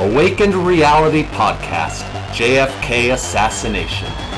Awakened Reality Podcast JFK Assassination.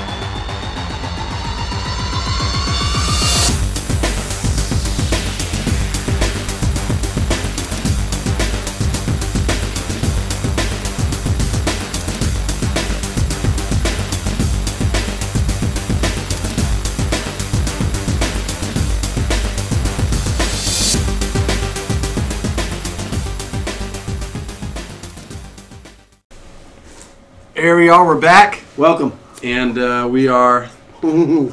Are. We're back, Welcome. and uh, we are.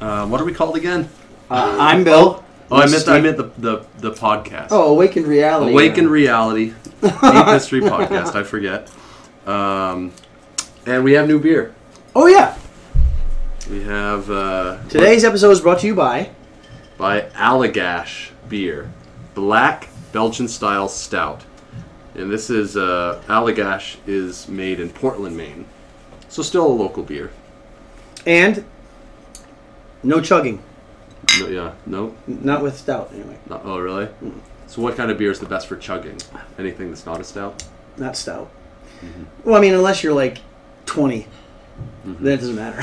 Uh, what are we called again? Uh, I'm Bill. Oh, I meant I meant the the, the podcast. Oh, Awakened Reality. Awakened Reality, Deep History Podcast. I forget. Um, and we have new beer. Oh yeah. We have uh, Today's episode is brought to you by. by Allagash beer, black Belgian style stout, and this is uh, Allagash is made in Portland, Maine, so still a local beer. And no chugging. No, yeah, no, Not with stout, anyway. Not, oh, really? So, what kind of beer is the best for chugging? Anything that's not a stout? Not stout. Mm-hmm. Well, I mean, unless you're like 20, then it doesn't matter.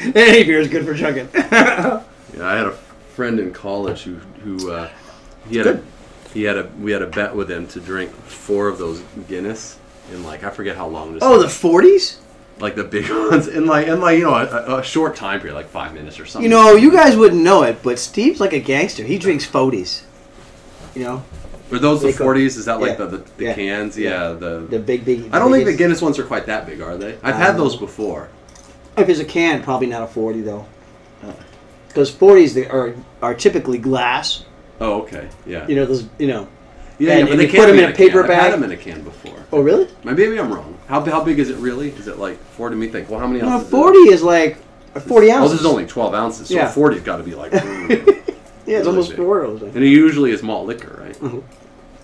Any beer is good for chugging. Yeah, I had a friend in college who who uh, he had a Good. He had a we had a bet with him to drink four of those Guinness in like I forget how long this oh, the 40s? like the big ones in like in like you know a, a short time period like five minutes or something. You know, you guys wouldn't know it, but Steve's like a gangster. He drinks 40s. You know, were those the They forties? Is that like Yeah. the the, the Yeah. cans? Yeah, the. the big, big. I don't think the Guinness ones are quite that big, are they? I've had Um, those before. If it's a can, probably not a 40 though. Because 40s are are typically glass. Oh, okay, yeah. You know those. You know. yeah, and- yeah, but and they put 'em be in a can. bag. I've had them in a can before. Oh really? Maybe I'm wrong. How, how big is it really? Is it like 40? Me think. Well, how many No, ounces? is 40 is like uh, 40 Oh, ounces. this is only 12 ounces. So Yeah. 40's got to be like. yeah, it's really almost big. four those. and it usually is malt liquor, right? Mm-hmm.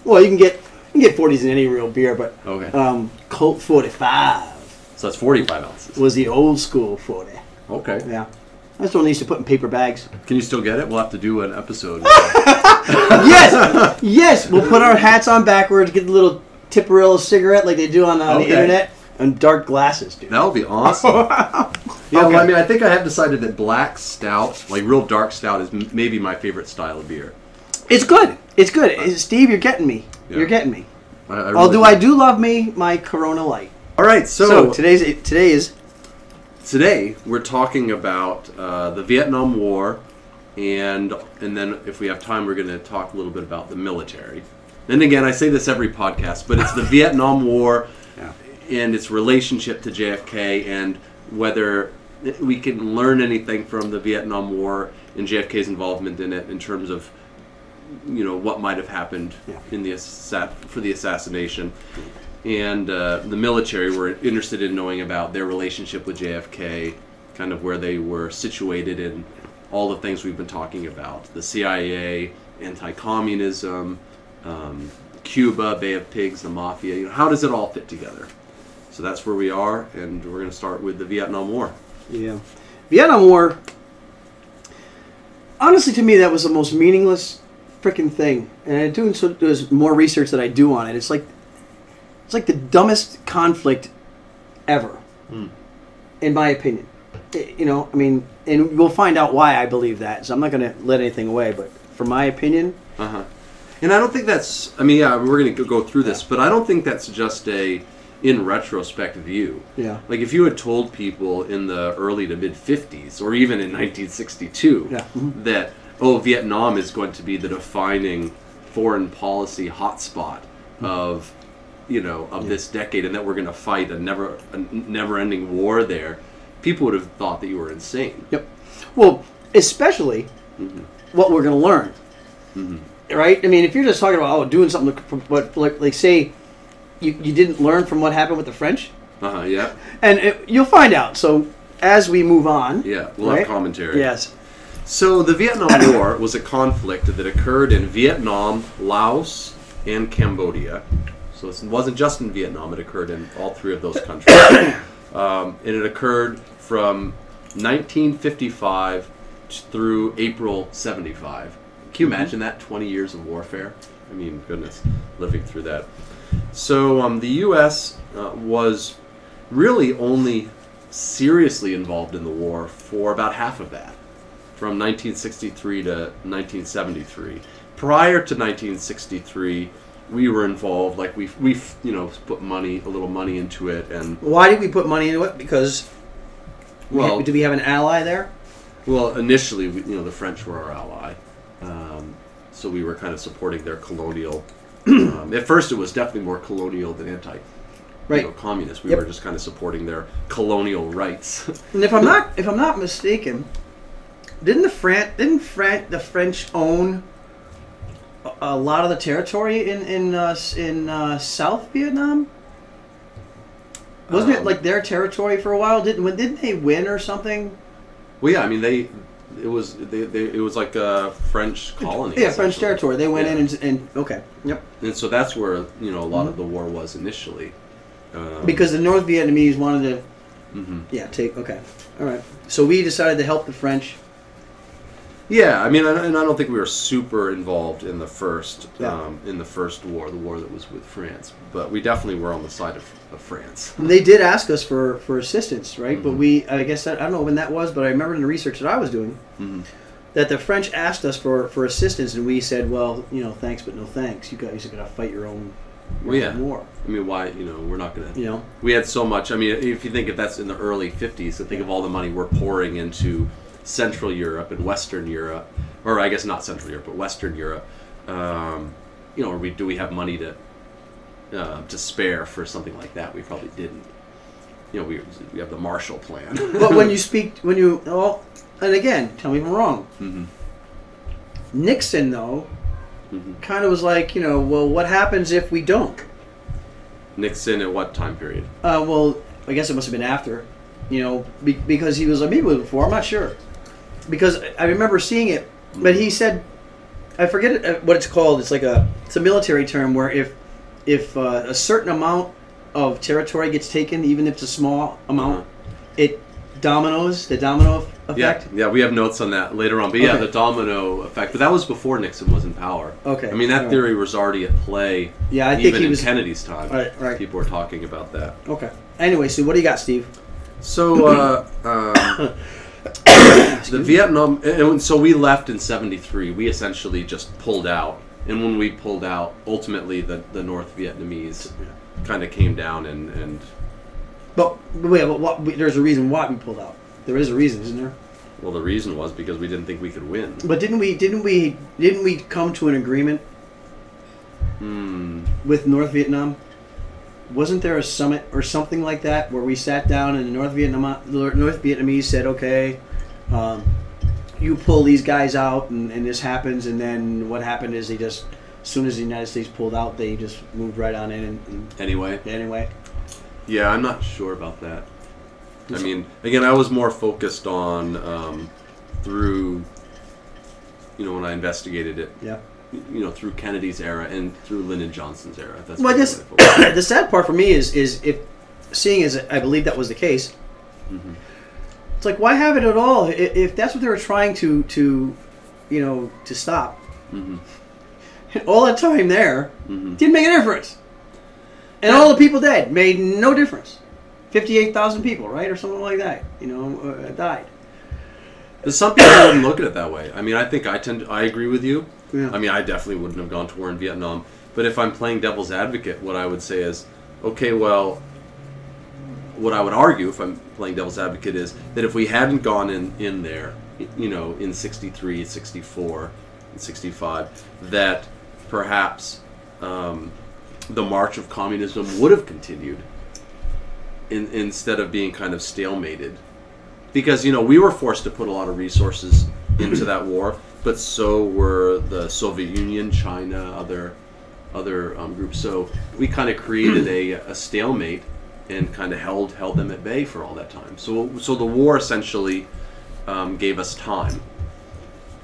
Well, you can get you can get 40s in any real beer, but Okay. um, Colt 45 so that's 45 ounces. was the old school 40. Okay. Yeah, that's the one they used to put in paper bags. Can you still get it? We'll have to do an episode. yes, yes. We'll put our hats on backwards, get the little Tiparillo cigarette like they do on, uh, on Okay. the internet, and dark glasses, dude. that would be awesome. Yeah, well, I mean, I think I have decided that black stout, like real dark stout, is m- maybe my favorite style of beer. It's good. It's good. Uh, it's- Steve, you're getting me. Yeah. You're getting me. I, I really Although I do love me my Corona Light. All right, so, So, today's today is today we're talking about uh, the Vietnam War, and and then if we have time, we're going to talk a little bit about the military. And again, I say this every podcast, but it's the Vietnam War Yeah. and its relationship to JFK, and whether we can learn anything from the Vietnam War and JFK's involvement in it in terms of you know what might have happened Yeah. in the assa- for the assassination and uh, the military were interested in knowing about their relationship with JFK, kind of where they were situated in all the things we've been talking about the CIA, anti communism, um, Cuba, Bay of Pigs, the mafia. You know, how does it all fit together? So that's where we are, and we're going to start with the Vietnam War. Yeah. Vietnam War. Honestly, to me, that was the most meaningless freaking thing. And I doing so there's more research that I do on it. It's like it's like the dumbest conflict ever, in my opinion. You know, I mean, and we'll find out why I believe that. So I'm not going to let anything away. But for my opinion, Uh huh. And I don't think that's. I mean, yeah, we're going to go through this, but I don't think that's just a in retrospect view. yeah, Like if you had told people in the early to mid 50s or even in 1962 Yeah. Mhm. that oh Vietnam is going to be the defining foreign policy hotspot of you know of this decade and that we're going to fight a never a never ending war there people would have thought that you were insane. Yep. Well, especially what we're going to learn, right? I mean, if you're just talking about oh, doing something from what, like, like say, you, you didn't learn from what happened with the French, Uh-huh, yeah. and it, you'll find out. So as we move on, Yeah, we'll right? have commentary. Yes. So the Vietnam War was a conflict that occurred in Vietnam, Laos, and Cambodia. So it wasn't just in Vietnam; it occurred in all three of those countries, um, and it occurred from 1955 through April 75. Can you imagine that? 20 years of warfare. I mean, goodness, living through that. So um, the U.S. Uh, was really only seriously involved in the war for about half of that, from 1963 to 1973. Prior to 1963, we were involved. Like we we you know put money a little money into it, and Why did we put money into it? Because well, do we have an ally there? Well, initially, we, you know, the French were our ally, um, so we were kind of supporting their colonial. um, at first, it was definitely more colonial than anti, Right. you know, communist. We Yep. were just kind of supporting their colonial rights. And if I'm not if I'm not mistaken, didn't the Fran didn't Fran the French own a, lot of the territory in in uh, in uh, South Vietnam? Wasn't it Um, like their territory for a while? Didn't when didn't they win or something? well, yeah, I mean, they, it was they, they it was like a French colony. Yeah, French territory. They went Yeah. in and, and okay, yep. and so that's where you know a lot of the war was initially. Um, Because the North Vietnamese wanted to, mhm. yeah, take okay, all right. So we decided to help the French. Yeah, I mean, and and I don't think we were super involved in the first Yeah. um, in the first war, the war that was with France, but we definitely were on the side of, of France. They did ask us for for assistance, right? But Mhm. we, I guess I, I don't know when that was, but I remember in the research that I was doing Mhm. that the French asked us for for assistance, and we said, well, you know, thanks, but no thanks. You guys are gonna fight your own, Well, yeah. war. I mean, why? You know, we're not gonna. You know, We had so much. I mean, if you think if that's in the early '50s, to think of all the money we're pouring into Central Europe and Western Europe, or I guess not Central Europe, but Western Europe. Um, you know, we do we have money to uh, to spare for something like that? We probably didn't. You know, we we have the Marshall Plan. but when you speak, when you, oh, and again, tell me if I'm wrong. Mhm. Nixon though, Mhm. kind of was like, you know, well, what happens if we don't? Nixon at what time period? Uh, well, I guess it must have been after, you know, be, because he was it was before. I'm not sure, because I remember seeing it, but he said, I forget uh, what it's called. It's like a it's a military term where if if uh, a certain amount of territory gets taken, even if it's a small amount, Uh-huh. it dominoes the domino effect. yeah, yeah, we have notes on that later on. But yeah, Okay. the domino effect. But that was before Nixon was in power. Okay, I mean, that alright. theory was already at play. Yeah, I think even he in was Kennedy's time. Right, right. People were talking about that. Okay. Anyway, so what do you got, Steve? So uh, um, the Vietnam, and so we left in '73. We essentially just pulled out, and when we pulled out, ultimately the the North Vietnamese kind of came down and and But, but wait, but what, there's a reason why we pulled out. There is a reason, isn't there? well, the reason was because we didn't think we could win. But didn't we? Didn't we? Didn't we come to an agreement Hmm. with North Vietnam? Wasn't there a summit or something like that where we sat down and the North Vietnam North Vietnamese said, "Okay, um, you pull these guys out, and, and this happens." And then what happened is they just, as soon as the United States pulled out, they just moved right on in. And, and Anyway, anyway, yeah, I'm not sure about that. I mean, again, I was more focused on um, through, you know, when I investigated it, yeah. You know, through Kennedy's era and through Lyndon Johnson's era. That's Well, I guess what I focused on. the sad part for me is is if seeing as I believe that was the case, Mhm. it's like why have it at all? If that's what they were trying to to, you know, to stop, Mhm. all that time there Mhm. didn't make a difference, and all the people dead made no difference. Fifty-eight thousand people, right, or something like that, you know, uh, died. Some people wouldn't look at it that way. I mean, I think I tend. To, I agree with you. Yeah. I mean, I definitely wouldn't have gone to war in Vietnam. But if I'm playing devil's advocate, what I would say is, okay, well, what I would argue if I'm playing devil's advocate is that if we hadn't gone in in there, you know, in 63, 64, and 65, that perhaps um, the march of communism would have continued in, instead of being kind of stalemated because you know we were forced to put a lot of resources into that war, but so were the Soviet Union, China, other other um, groups. So we kind of created a, a stalemate and kind of held held them at bay for all that time. So so the war essentially um, gave us time.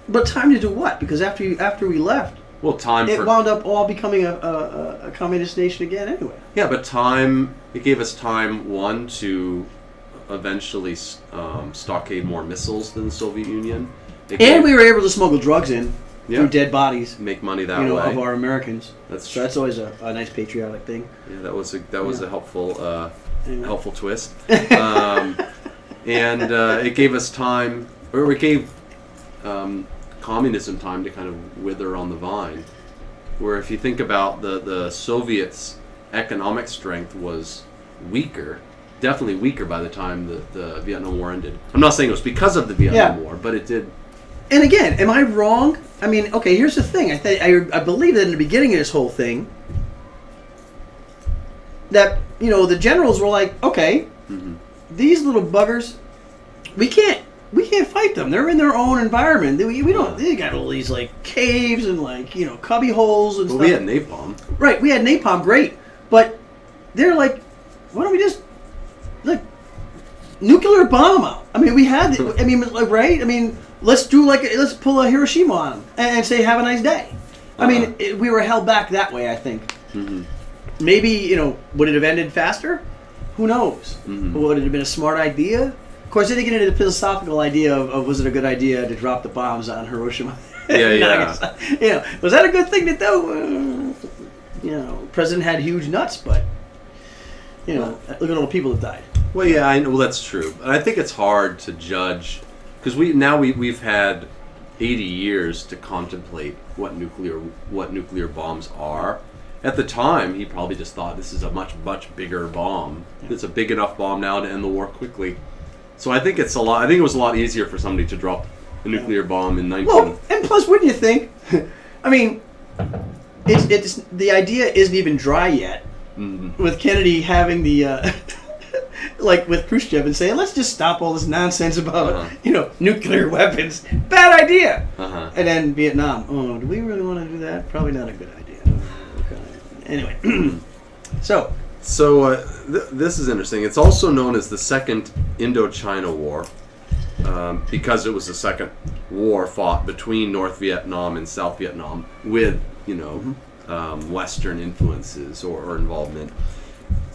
But time to do what? Because after you, after we left, Well, time it for wound up all becoming a, a, a- communist nation again. Anyway. yeah, but time it gave us time one to eventually um, stockade more missiles than the Soviet Union. And we were able to smuggle drugs in Yeah. through dead bodies, Make money that you know, way. of our Americans. that's So that's always a, a nice patriotic thing. yeah, that was a that was Yeah. a helpful uh, Anyway. helpful twist. Um, and uh, it gave us time, or it gave um, communism time to kind of wither on the vine. Where if you think about the the Soviets' economic strength was weaker, definitely weaker by the time the, the Vietnam War ended. I'm not saying it was because of the Vietnam Yeah. War, but it did. And again, am I wrong? I mean, okay, here's the thing. I th- I, I believe that in the beginning of this whole thing, that you know the generals were like, okay, Mhm. these little buggers, we can't we can't fight them. They're in their own environment. We, we don't. They got all these like caves and like you know cubby holes and Well, stuff. we had napalm. Right, we had napalm, great, but they're like, why don't we just like nuclear bomb out? I mean, we had, the, I mean, like, right? I mean, let's do like, let's pull a Hiroshima on them and say, have a nice day. I Uh-huh. mean, it, we were held back that way. I think Mhm. maybe you know, would it have ended faster? Who knows? Mhm. Would it have been a smart idea? Of course, then you get into the philosophical idea of, of was it a good idea to drop the bombs on Hiroshima? Yeah, yeah. You know, was that a good thing to do? Uh, you know, president had huge nuts, but you know, look at all the people that died. Well, yeah, I know well, that's true. And I think it's hard to judge because we now we we've had 80 years to contemplate what nuclear what nuclear bombs are. At the time, he probably just thought this is a much much bigger bomb. It's a big enough bomb now to end the war quickly. So I think it's a lot. I think it was a lot easier for somebody to drop a nuclear bomb in 19. Well, and plus, wouldn't you think? I mean, it's it's the idea isn't even dry yet. Mhm. With Kennedy having the. Uh, Like with Khrushchev and saying, let's just stop all this nonsense about, Uh-huh. you know, nuclear weapons. Bad idea. Uh-huh. And then Vietnam. Oh, do we really want to do that? Probably not a good idea. Okay. Anyway, so So uh, th- this is interesting. It's also known as the Second Indochina War um, because it was the second war fought between North Vietnam and South Vietnam with you know um, Western influences or, or involvement.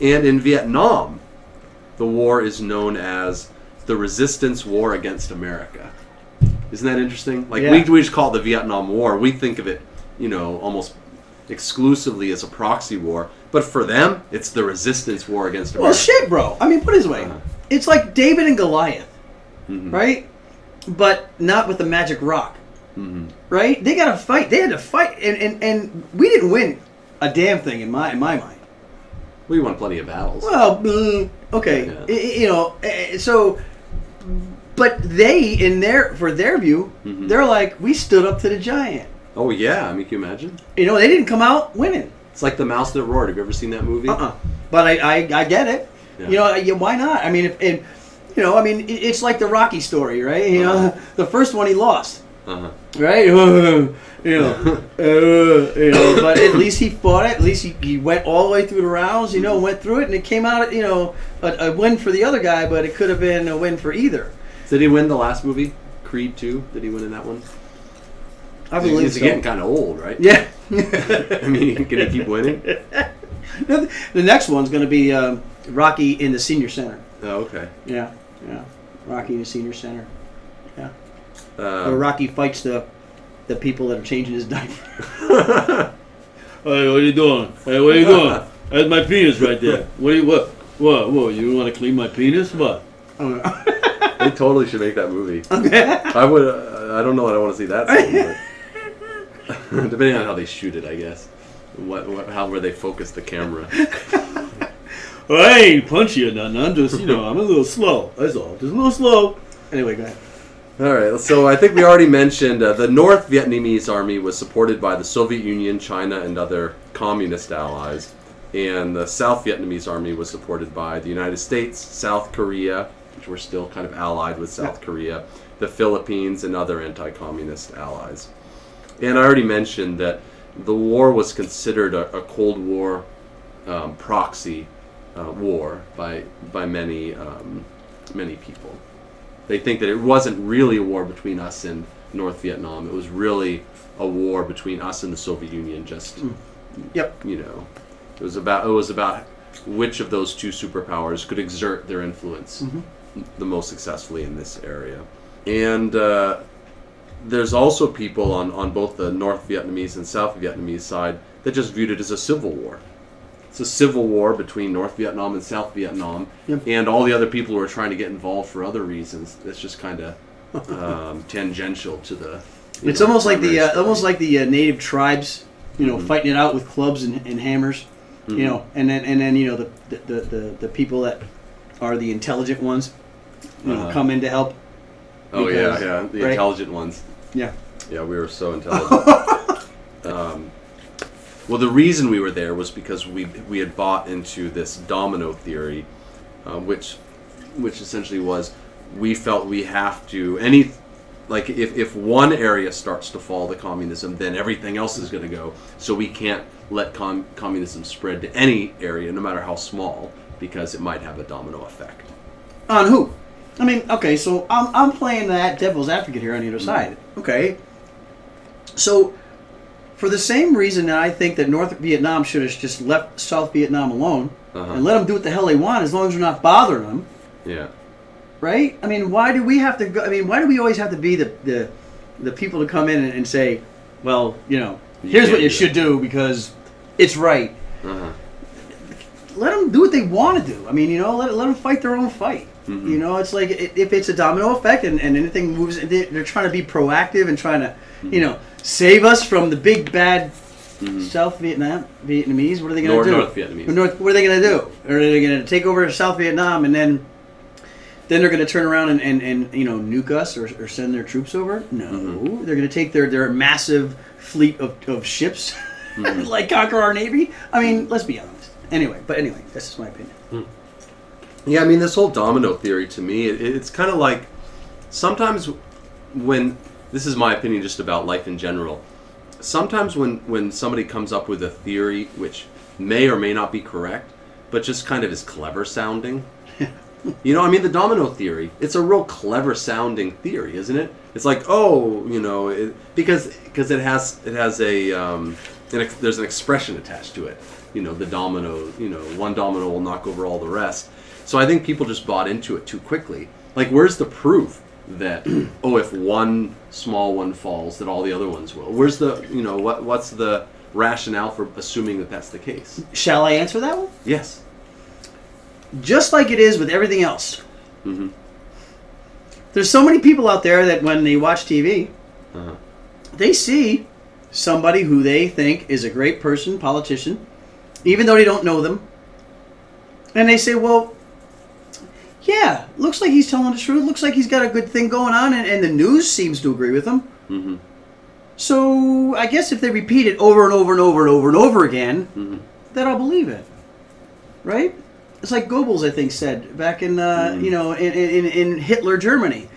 And in Vietnam, the war is known as the Resistance War against America. Isn't that interesting? Like we, Yeah. we just call it the Vietnam War. We think of it, you know, almost exclusively as a proxy war, but for them, it's the resistance war against America. Well, shit, bro. I mean, put it this way: Uh-huh. it's like David and Goliath, Mhm. right? But not with the magic rock, Mhm. right? They got to fight. They had to fight, and, and and we didn't win a damn thing in my in my mind. We won plenty of battles. Well, mm, okay, Yeah. I- you know, eh, so. But they, in their for their view, Mhm. they're like, we stood up to the giant. oh yeah, I mean, can you imagine? You know, they didn't come out winning. It's like the mouse that roared. Have you ever seen that movie? Uh-uh. But I, I, I get it. Yeah. You know, why not? I mean, if, and, you know, I mean, it's like the Rocky story, right? You know, Uh-huh. the first one he lost, Uh-huh. right? you know, uh, you know, but at least he fought it. At least he, he went all the way through the rounds, you know, went through it, and it came out, you know, a, a win for the other guy, but it could have been a win for either. Did he win the last movie? Creed 2? Did he win in that one? I believe He's so. getting kind of old, right? Yeah. I mean, can he keep winning? the next one's going to be um, Rocky in the senior center. Oh, okay. Yeah, yeah. Rocky in the senior center. Yeah. Uh, Or Rocky fights the the people that are changing his diaper. Hey, what are you doing? Hey, what are you doing? That's my penis right there. What do you what? What? What? You want to clean my penis? What? Oh, they totally should make that movie. okay. I would. Uh, I don't know that I want to see that. Scene, depending on how they shoot it, I guess. What, what how where they focus the camera. Well, I ain't punchy or nothing. I'm just, you know, I'm a little slow. That's all. Just a little slow. Anyway, go ahead. All right, so I think we already mentioned uh, the North Vietnamese army was supported by the Soviet Union, China, and other communist allies, and the South Vietnamese army was supported by the United States, South Korea, which were still kind of allied with South Korea, the Philippines, and other anti-communist allies. And I already mentioned that the war was considered a, a Cold War um, proxy uh, war by by many um, many people. They think that it wasn't really a war between us and North Vietnam. It was really a war between us and the Soviet Union. Just Yep. you know, it was about it was about which of those two superpowers could exert their influence the most successfully in this area. And uh, there's also people on, on both the North Vietnamese and South Vietnamese side that just viewed it as a civil war. It's a civil war between North Vietnam and South Vietnam, Yep. and all the other people who are trying to get involved for other reasons. It's just kind of um, tangential to the. It's know, almost like the uh, almost like the uh, native tribes, you know, Mhm. fighting it out with clubs and, and hammers, Mhm. you know, and then and then you know the the, the, the, the people that are the intelligent ones, you know, Uh-huh. come in to help. Oh because- yeah, yeah, the right? intelligent ones. Yeah. Yeah, we were so intelligent. Well, the reason we were there was because we we had bought into this domino theory, uh, which which essentially was we felt we have to any like if, if one area starts to fall to communism, then everything else is going to go. So we can't let com- communism spread to any area, no matter how small, because it might have a domino effect. On who? I mean, okay, so I'm, I'm playing that devil's advocate here on the other side. Okay. So, for the same reason that I think that North Vietnam should have just left South Vietnam alone Uh-huh. and let them do what the hell they want as long as we're not bothering them, Yeah. right? I mean, why do we have to go? I mean, why do we always have to be the, the, the people to come in and, and say, well, you know, You here's what you do should do because it's right. Uh-huh. let them do what they want to do. I mean, you know, let, let them fight their own fight. Mhm. You know, it's like if it's a domino effect and, and anything moves, they- they're trying to be proactive and trying to, you know, save us from the big bad South Vietnam Vietnamese. What are they going to do? North Vietnamese. North. What are they going to do? Are they going to take over South Vietnam and then? Then they're going to turn around and, and, and you know nuke us or, or send their troops over? No, Mm-hmm. they're going to take their, their massive fleet of, of ships, Mm-hmm. like conquer our navy. I mean, let's be honest. Anyway, but anyway, that's just my opinion. Yeah, I mean, this whole domino theory to me, it, it's kind of like sometimes when this is my opinion just about life in general. Sometimes when when somebody comes up with a theory which may or may not be correct, but just kind of is clever sounding. you know, I mean, the domino theory. It's a real clever sounding theory, isn't it? It's like, oh, you know, it, because because it has it has a um, an ex, there's an expression attached to it. You know, the domino. You know, one domino will knock over all the rest. So I think people just bought into it too quickly. Like, where's the proof that oh, if one small one falls, that all the other ones will? Where's the you know what what's the rationale for assuming that that's the case? Shall I answer that one? Yes. Just like it is with everything else. Mhm. There's so many people out there that when they watch TV, Uh-huh. they see somebody who they think is a great person, politician, even though they don't know them. And they say, well, yeah, looks like he's telling the truth. Looks like he's got a good thing going on, and, and the news seems to agree with him. Mm-hmm. So I guess if they repeat it over and over and over and over and over again, Mhm. then I'll believe it. Right? It's like Goebbels, I think, said back in uh, you know in, in, in Hitler Germany.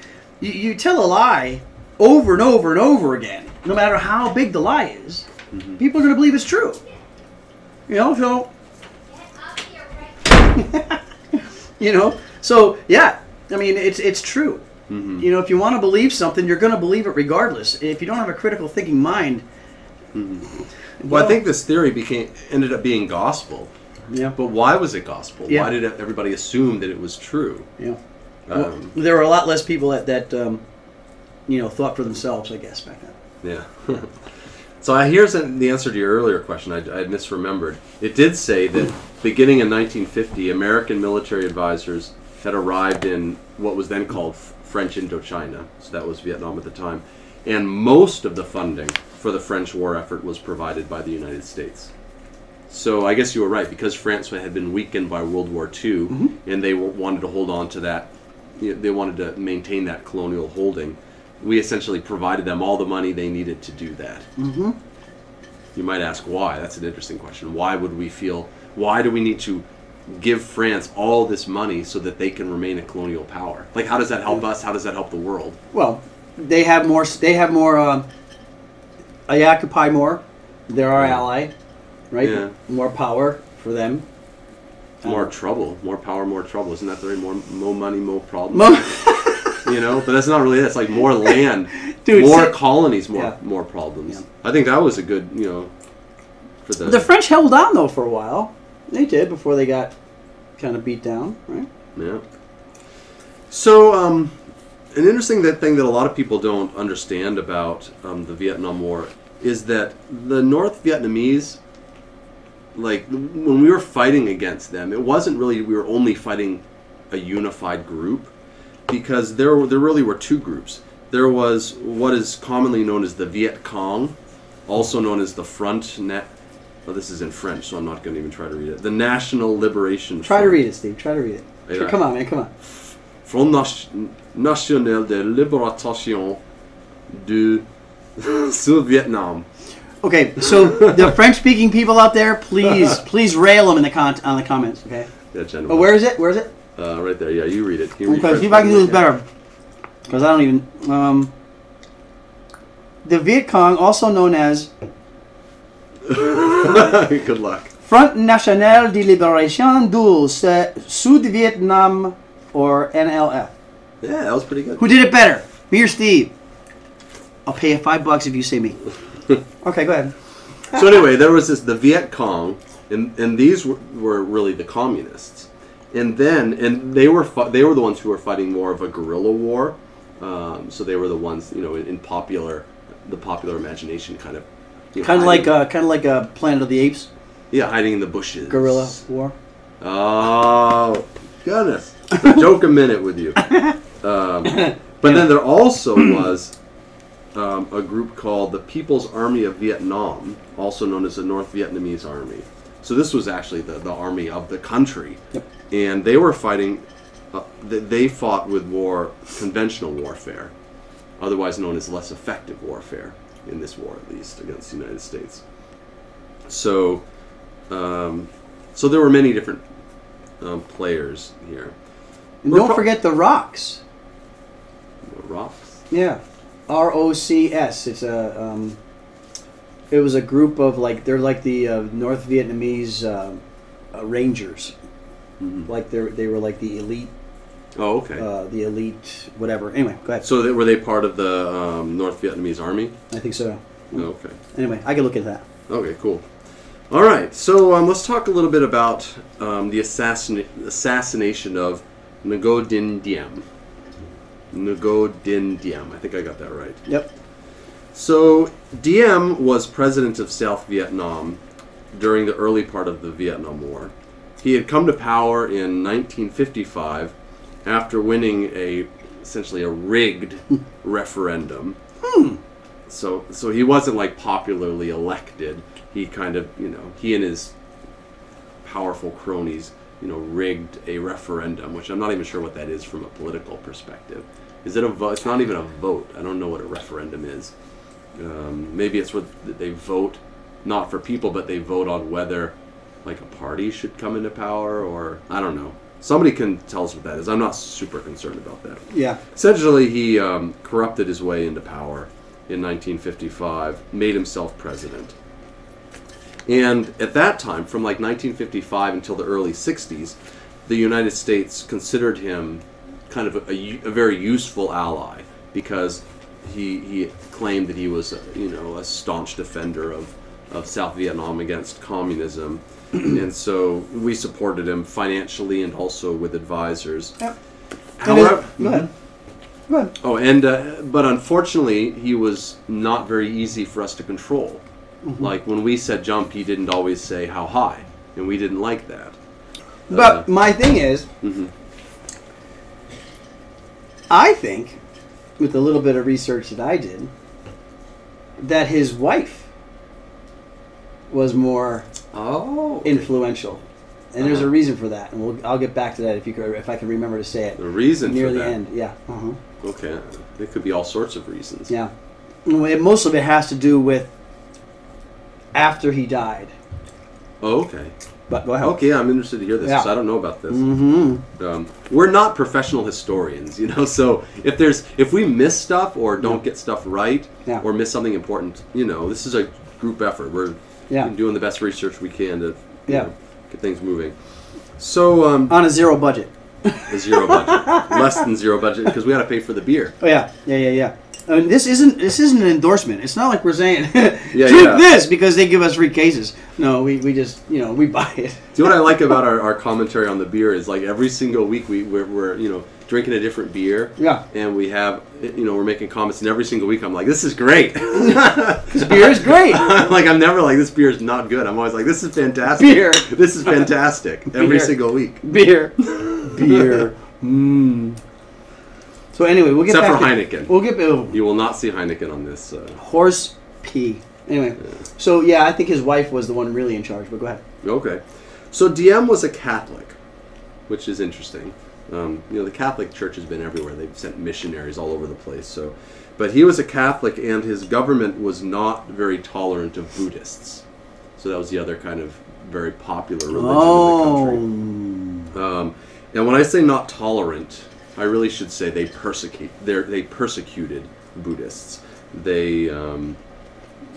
You, you tell a lie over and over and over again, no matter how big the lie is, people are going to believe it's true. You know, so you know, so yeah. I mean, it's it's true. Mm-hmm. You know, if you want to believe something, you're going to believe it regardless. If you don't have a critical thinking mind, Well, I think this theory became ended up being gospel. yeah, But why was it gospel? Yeah. Why did everybody assume that it was true? yeah. Well, Um, there were a lot less people that that um, you know thought for themselves, I guess, back then. Yeah. so here's the answer to your earlier question. I, I misremembered. It did say that beginning in 1950, American military advisors had arrived in what was then called French Indochina. So that was Vietnam at the time. And most of the funding for the French war effort was provided by the United States. So I guess you were right because France had been weakened by World War II, and they wanted to hold on to that. You know, they wanted to maintain that colonial holding. We essentially provided them all the money they needed to do that. Mm-hmm. You might ask why. That's an interesting question. Why would we feel? Why do we need to give France all this money so that they can remain a colonial power? Like, how does that help us? How does that help the world? Well, they have more. They have more. Um, they occupy more. They're our ally, right? Yeah. More power for them. More trouble, more power, more trouble. Isn't that the right? More, more money, more problems. Mo- you know, but that's not really. That's like more land, Dude, more say- colonies, more Yeah. more problems. Yeah. I think that was a good, you know, for the, the French held on though for a while. They did before they got kind of beat down, right? yeah. So, um, an interesting that thing that a lot of people don't understand about um, the Vietnam War is that the North Vietnamese, like when we were fighting against them, it wasn't really we were only fighting a unified group because there there really were two groups. There was what is commonly known as the Viet Cong, also known as the Front Net. Well, this is in French, so I'm not going to even try to read it. The National Liberation. Try to read it, Steve. Try to read it. Yeah. Come on, man. Come on. Front National de Libération du Sud-Vietnam. Okay, so the French-speaking people out there, please, please rail them in the con- on the comments. Okay. Yeah, Jen. But where is it? Where is it? Uh, right there. Yeah, you read it. You read Okay, see if I can do this better. Because I don't even. Um, the Viet Cong, also known as. Good luck. Front National de Libération du Sud Vietnam, or NLF. Yeah, that was pretty good. Who did it better? Me or Steve? I'll pay you five bucks if you say me. Okay, go ahead. so anyway, there was this the Viet Cong, and and these were, were really the communists, and then and they were fi- they were the ones who were fighting more of a guerrilla war, um, so they were the ones you know in, in popular the popular imagination kind of you know, Kind of like uh, kind of like a Planet of the Apes yeah hiding in the bushes guerrilla war. Oh goodness, joke a minute with you. Um, but then there also was um, a group called the People's Army of Vietnam, also known as the North Vietnamese Army. So this was actually the, the army of the country, Yep. and they were fighting. Uh, they fought with war, conventional warfare, otherwise known as less effective warfare in this war, at least against the United States. So, um, so there were many different um, players here. And don't pro- forget the Rocks. The rocks. Yeah, R O C S. It's a. Um, it was a group of like they're like the uh, North Vietnamese uh, uh, Rangers. Mhm. Like they they were like the elite, Oh, okay. uh, the elite whatever. Anyway, go ahead. so they, were they part of the um, North Vietnamese army? I think so. Okay. Anyway, I can look at that. Okay, cool. All right, so um, let's talk a little bit about um, the assassin- assassination of Ngo Dinh Diem. Ngo Dinh Diem. I think I got that right. Yep. So Diem was president of South Vietnam during the early part of the Vietnam War. He had come to power in 1955 after winning a essentially a rigged referendum. So so he wasn't like popularly elected. He kind of you know he and his powerful cronies you know rigged a referendum, which I'm not even sure what that is from a political perspective. Is it a vote? It's not even a vote. I don't know what a referendum is. Um, maybe it's what they vote, not for people, but they vote on whether like a party should come into power, or I don't know. Somebody can tell us what that is. I'm not super concerned about that. Yeah. Essentially, he um, corrupted his way into power in 1955, made himself president. And at that time, from like 1955 until the early 60s, the United States considered him kind of a very useful ally because he, he claimed that he was, a, you know, a staunch defender of, of South Vietnam against communism. and so we supported him financially and also with advisors. Yep. However, go ahead. Go ahead. Oh, and uh, but unfortunately, he was not very easy for us to control. Like when we said jump, he didn't always say how high, and we didn't like that. But Uh, my thing is, mhm. I think, with a little bit of research that I did, that his wife was more Oh, influential, and there's a Uh-huh. reason for that, and we'll, I'll get back to that if you could, if I can remember to say it the reason near the that. end. Yeah. Uh-huh. Okay, there could be all sorts of reasons. Yeah. It- most of it has to do with after he died. Oh, okay. But go ahead. Okay, I'm interested to hear this. Yeah. I don't know about this. Mm-hmm. Um, we're not professional historians, you know. So if there's if we miss stuff or don't get stuff right Yeah. or miss something important, you know, this is a group effort. We're Yeah. doing the best research we can to Yeah. know, get things moving. So um, On a zero budget. a zero budget, less than zero budget because we got to pay for the beer. Oh yeah. Yeah. Yeah. Yeah. I mean, this isn't this isn't an endorsement. It's not like we're saying Yeah, drink yeah. this because they give us free cases. No, we, we just you know we buy it. See what I like about our, our commentary on the beer is like every single week we we're, we're you know drinking a different beer. Yeah. And we have you know we're making comments and every single week I'm like this is great. This beer is great. like I'm never like this beer is not good. I'm always like this is fantastic. Beer. This is fantastic every Beer. single week. Beer, beer. Mmm. So anyway, we'll get Except back for to, Heineken. We'll get oh, You will not see Heineken on this. Uh, horse pee. Anyway, so yeah, I think his wife was the one really in charge. But go ahead. Okay. So Diem was a Catholic, which is interesting. Um, you know, the Catholic Church has been everywhere. They've sent missionaries all over the place. So, but he was a Catholic, and his government was not very tolerant of Buddhists. So that was the other kind of very popular religion Oh, in the country. Um, and when I say not tolerant, I really should say they persecute. They they persecuted Buddhists. They um,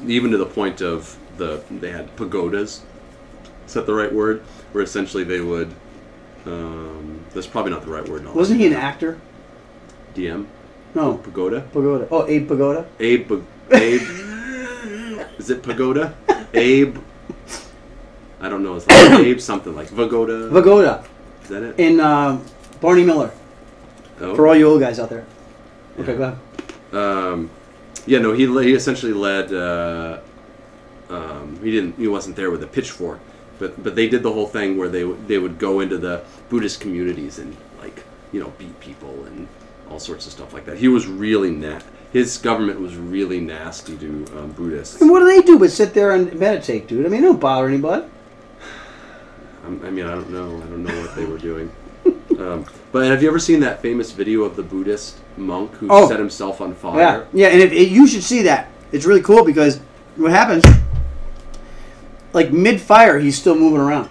even to the point of the they had pagodas. Is that the right word? Where essentially they would. Um, that's probably not the right word. no. wasn't he an actor? Diem No, pagoda. pagoda. Oh, Abe Pagoda. Abe. Pag- Abe. Is it pagoda? Abe. I don't know. It's like Abe something like Vigoda. Pagoda Is that it? in um, Barney Miller. Oh. For all you old guys out there. Okay, go ahead. Um, yeah, no, he he essentially led. Uh, um, he didn't. He wasn't there with a pitchfork, but but they did the whole thing where they would- they would go into the Buddhist communities and like you know beat people and all sorts of stuff like that. He was really na- His government was really nasty to um, Buddhists. And what do they do but sit there and meditate, dude? I mean, don't bother anybody. I'm- I mean, I don't know. I don't know what they were doing. Um, but have you ever seen that famous video of the Buddhist monk who Oh. set himself on fire? Yeah, yeah, and if, you should see that. It's really cool because what happens, like mid fire, he's still moving around.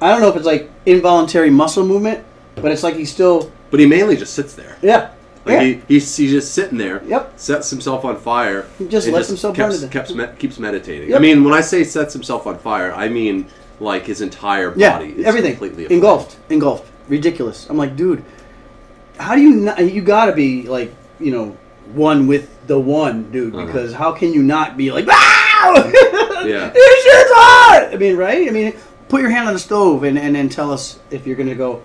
I don't know if it's like involuntary muscle movement, but it's like he's still, But he mainly just sits there. yeah, Like yeah. he, he's, he's just sitting there. Yep. Sets himself on fire. He just lets himself burn keeps, death. keeps, me- keeps meditating. Yep. I mean, when I say sets himself on fire, I mean like his entire yeah, body is everything completely afire. engulfed, engulfed, ridiculous. I'm like, dude, how do you not? You got to be like, you know, one with the one, dude, Uh-huh. because how can you not be like, wow, Yeah. this shit's hot. I mean, right? I mean, put your hand on the stove and and then tell us if you're gonna go.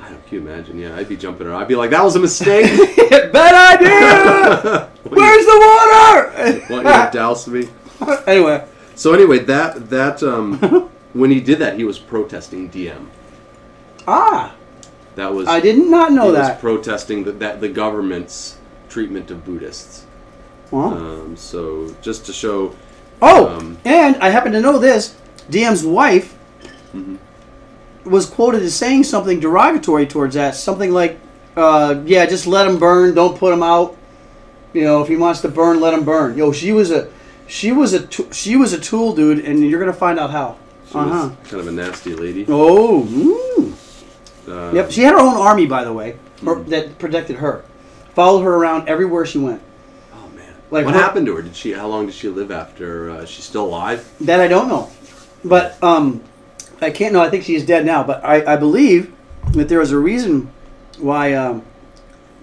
I don't, can you imagine? Yeah, I'd be jumping around. I'd be like, that was a mistake. Bad idea. Where's the water? Want you to douse me? anyway, So anyway, that that um, when he did that, he was protesting Diem. ah, That was I did not know he was that. protesting the, that the government's treatment of Buddhists. Huh? Um, so just to show, Oh, Um, and I happen to know this. Diem's wife Mhm. was quoted as saying something derogatory towards that. Something like, uh, "Yeah, just let him burn. Don't put him out. You know, if he wants to burn, let him burn." Yo, she was a, she was a, t- she was a tool, dude, and you're gonna find out how. Uh huh. kind of a nasty lady. Oh. Um, Yep. She had her own army, by the way, or, that protected her. Followed her around everywhere she went. Like what happened to her? Did she? How long did she live after? Uh, she's still alive? That I don't know, but um, I can't know. I think she's dead now, but I, I believe that there was a reason why um,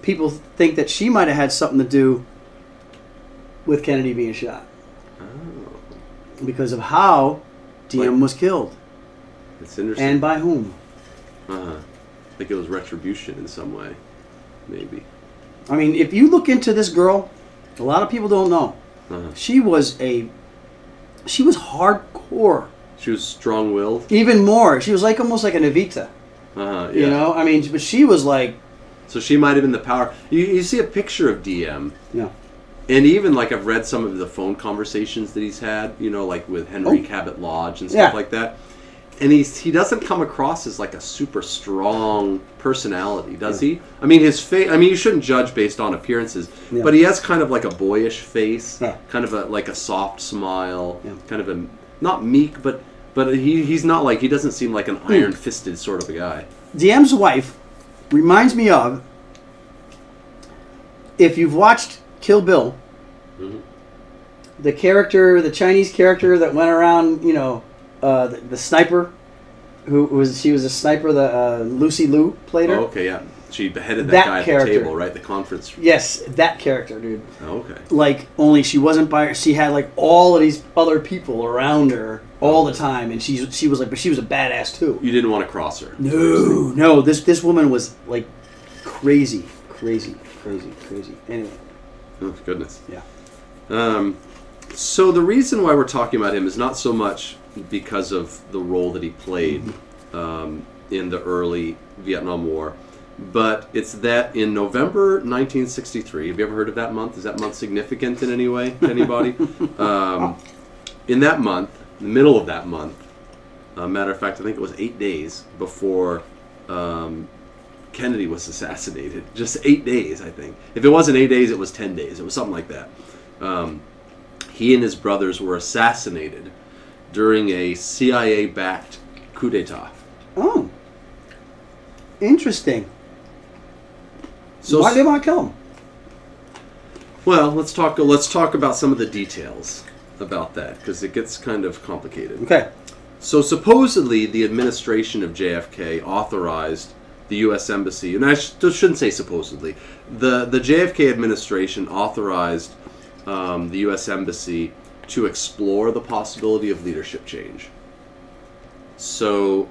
people think that she might have had something to do with Kennedy being shot Oh, because of how Diem Like- was killed that's interesting. and by whom. uh, like it was retribution in some way, maybe. I mean, if you look into this girl, a lot of people don't know. Uh-huh. She was a, she was hardcore. She was strong-willed. Even more, she was like almost like an Evita. Uh-huh, yeah. You know, I mean, but she was like, So she might have been the power. You, you see a picture of Diem, Yeah. and even like I've read some of the phone conversations that he's had. You know, like with Henry Oh. Cabot Lodge and stuff Yeah. like that. And he's he doesn't come across as like a super strong personality, does he? I mean, his face. I mean, you shouldn't judge based on appearances, Yeah. but he has kind of like a boyish face, Yeah. kind of a like a soft smile, Yeah. kind of a not meek, but but he he's not like he doesn't seem like an Hmm. iron fisted sort of a guy. Diem's wife reminds me of if you've watched Kill Bill, Mhm. the character, the Chinese character that went around, you know, uh, the, the sniper, who was she was a sniper. The uh, Lucy Liu played her. Oh, okay, yeah. She beheaded that, That guy at the table, right? The conference. Yes, that character, dude. Oh, okay. Like only she wasn't by. She had like all of these other people around her all the time, and she she was like, but she was a badass too. You didn't want to cross her. No, no. This this woman was like crazy, crazy, crazy, crazy. Anyway, Oh, goodness. yeah. Um, so the reason why we're talking about him is not so much because of the role that he played um, in the early Vietnam War, but it's that in November 1963. Have you ever heard of that month? Is that month significant in any way to anybody? um, in that month, the middle of that month, uh, matter of fact, I think it was eight days before um, Kennedy was assassinated. Just eight days, I think. If it wasn't eight days, it was ten days. It was something like that. Um, he and his brothers were assassinated during a CIA-backed coup d'état. Oh, interesting. So, Why did they want to kill him? well, let's talk. Let's talk about some of the details about that because it gets kind of complicated. Okay. So supposedly, the administration of JFK authorized the U.S. embassy, and I sh- shouldn't say supposedly. the The JFK administration authorized um, the U.S. embassy to explore the possibility of leadership change. So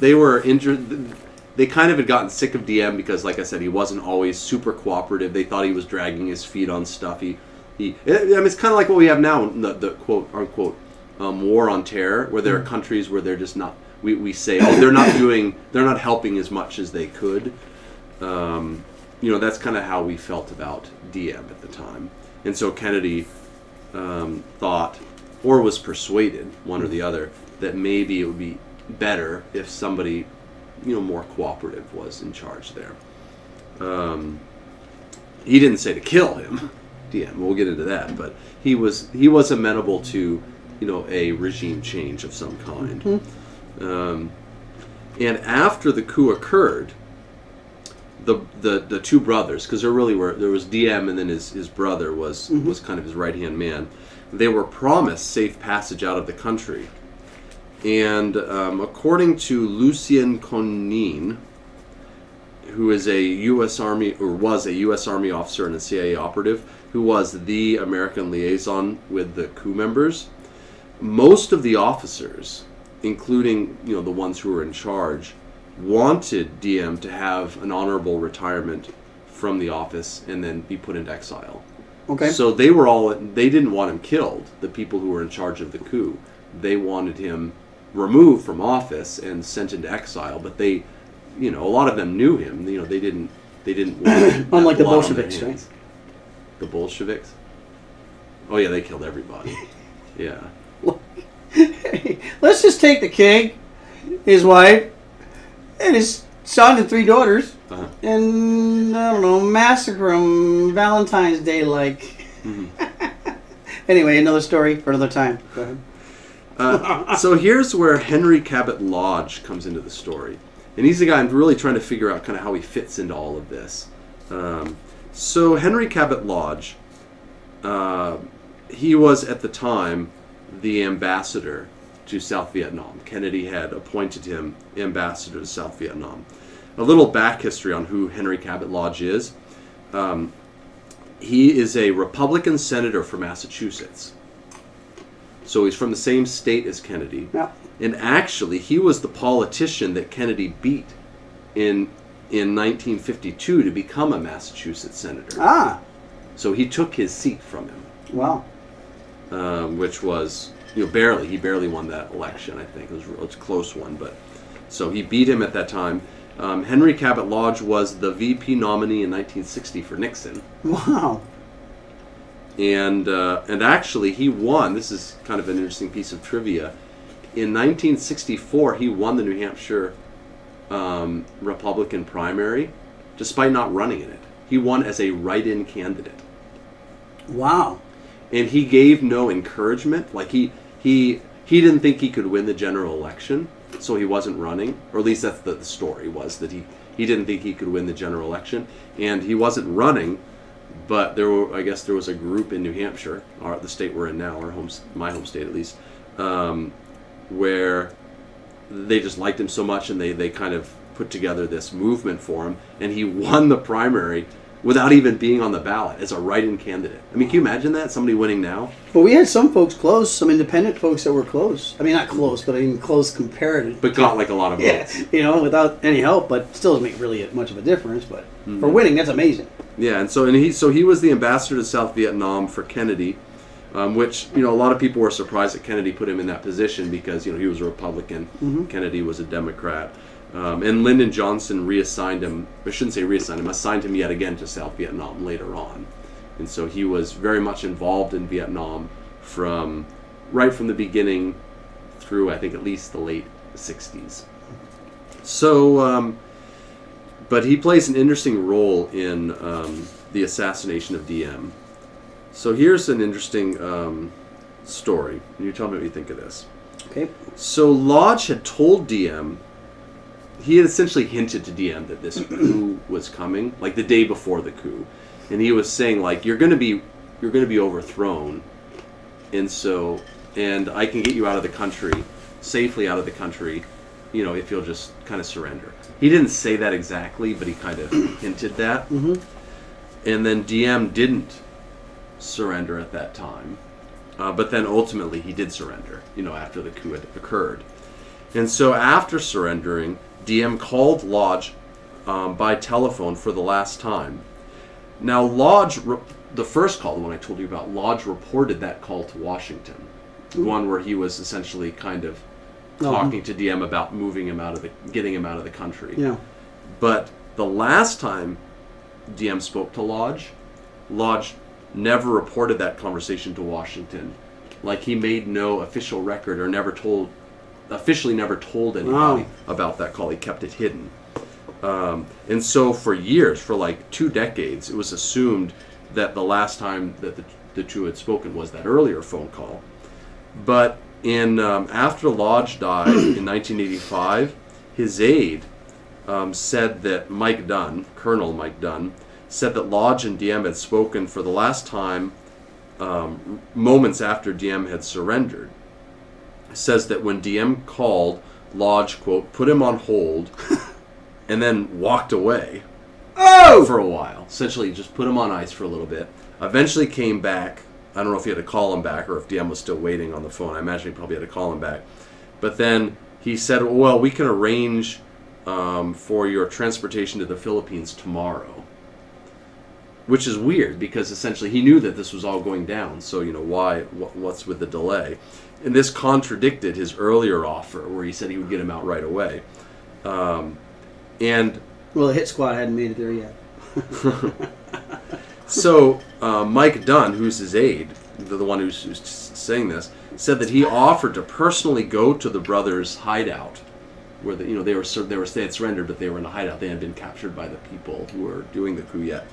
they were injured. They kind of had gotten sick of Diem because, like I said, he wasn't always super cooperative. They thought he was dragging his feet on stuff. He, he. I mean, it's kind of like what we have now, the, the quote unquote um, war on terror, where there are countries where they're just not. We, we say, oh, they're not doing, they're not helping as much as they could. Um, you know, that's kind of how we felt about Diem at the time. And so Kennedy um, thought, or was persuaded, one or the other, that maybe it would be better if somebody, you know, more cooperative was in charge there. Um, he didn't say to kill him, Diem. We'll get into that, but he was he was amenable to, you know, a regime change of some kind. Um, and after the coup occurred, the the, the two brothers, because there really were there was Diem and then his, his brother was was kind of his right hand man. They were promised safe passage out of the country, and um, according to Lucien Conein, who is a U.S. Army or was a U.S. Army officer and a CIA operative, who was the American liaison with the coup members, most of the officers, including you know the ones who were in charge, wanted Diem to have an honorable retirement from the office and then be put into exile. Okay. So they were all they didn't want him killed. The people who were in charge of the coup, they wanted him removed from office and sent into exile. But they, you know, a lot of them knew him. You know, they didn't they didn't want Unlike the blood on their Bolsheviks, right? The Bolsheviks. Oh yeah, they killed everybody. yeah. Let's just take the king, his wife, and his son and three daughters, Uh-huh. and I don't know, massacre them Valentine's Day like. anyway, another story for another time. Go ahead. Uh, so here's where Henry Cabot Lodge comes into the story, and he's the guy I'm really trying to figure out kind of how he fits into all of this. Um, so Henry Cabot Lodge, uh, he was at the time the ambassador to South Vietnam. Kennedy had appointed him ambassador to South Vietnam. A little back history on who Henry Cabot Lodge is. Um, he is a Republican senator from Massachusetts. So he's from the same state as Kennedy. Yeah. And actually, he was the politician that Kennedy beat in in 1952 to become a Massachusetts senator. Ah, So he took his seat from him, wow. um, which was you know barely. He barely won that election. I think it was, it was a close one, but so he beat him at that time. Um, Henry Cabot Lodge was the VP nominee in 1960 for Nixon. Wow. and uh, and actually he won. This is kind of an interesting piece of trivia. In 1964, he won the New Hampshire um, Republican primary, despite not running in it. He won as a write-in candidate, Wow. and he gave no encouragement. Like he he he didn't think he could win the general election, so he wasn't running. Or at least that's the, the story was that he he didn't think he could win the general election, and he wasn't running but there were, I guess there was a group in New Hampshire, or the state we're in now, our home, my home state at least, um, where they just liked him so much and they, they kind of put together this movement for him, and he won the primary without even being on the ballot as a write-in candidate. I mean, can you imagine that somebody winning now? But we had some folks close, some independent folks that were close. I mean, not close, but I mean close compared. But got like a lot of yeah, votes. you know, without any help, but still doesn't make really much of a difference. But Mm-hmm. for winning, that's amazing. Yeah, and so and he so he was the ambassador to South Vietnam for Kennedy, um, which you know a lot of people were surprised that Kennedy put him in that position because you know he was a Republican, Kennedy was a Democrat, um, and Lyndon Johnson reassigned him. I shouldn't say reassigned him, assigned him yet again to South Vietnam later on, and so he was very much involved in Vietnam from right from the beginning through I think at least the late '60s. So. Um, but he plays an interesting role in um, the assassination of Diem. So here's an interesting um, story. You tell me what you think of this. Okay. So Lodge had told Diem, he had essentially hinted to Diem that this coup was coming, like the day before the coup, and he was saying like you're gonna be you're gonna be overthrown, and so and I can get you out of the country safely out of the country, you know, if you'll just kind of surrender. He didn't say that exactly, but he kind of hinted that. Mm-hmm. And then Diem didn't surrender at that time. Uh, but then ultimately he did surrender, you know, after the coup had occurred. And so after surrendering, Diem called Lodge um, by telephone for the last time. Now, Lodge, re- the first call, the one I told you about, Lodge reported that call to Washington. The one where he was essentially kind of Oh. talking to Diem about moving him out of the, getting him out of the country. Yeah. But the last time Diem spoke to Lodge, Lodge never reported that conversation to Washington. Like he made no official record or never told, officially never told anybody Wow. about that call. He kept it hidden. Um, and so for years, for like two decades, it was assumed that the last time that the, the two had spoken was that earlier phone call. But in um, after Lodge died in 1985, his aide um, said that Mike Dunn, Colonel Mike Dunn, said that Lodge and Diem had spoken for the last time um, moments after Diem had surrendered. Says that when Diem called, Lodge, quote, put him on hold and then walked away Oh! for a while. Essentially, just put him on ice for a little bit. Eventually came back. I don't know if he had to call him back or if Diem was still waiting on the phone. I imagine he probably had to call him back. But then he said, well, we can arrange um, for your transportation to the Philippines tomorrow. Which is weird because essentially he knew that this was all going down. So, you know, why, what, what's with the delay? And this contradicted his earlier offer where he said he would get him out right away. Um, and Well, the hit squad hadn't made it there yet. So uh, Mike Dunn, who's his aide, the, the one who's, who's saying this, said that he offered to personally go to the brothers' hideout, where the, you know they were they were they had surrendered, but they were in a hideout. They had been captured by the people who were doing the coup yet,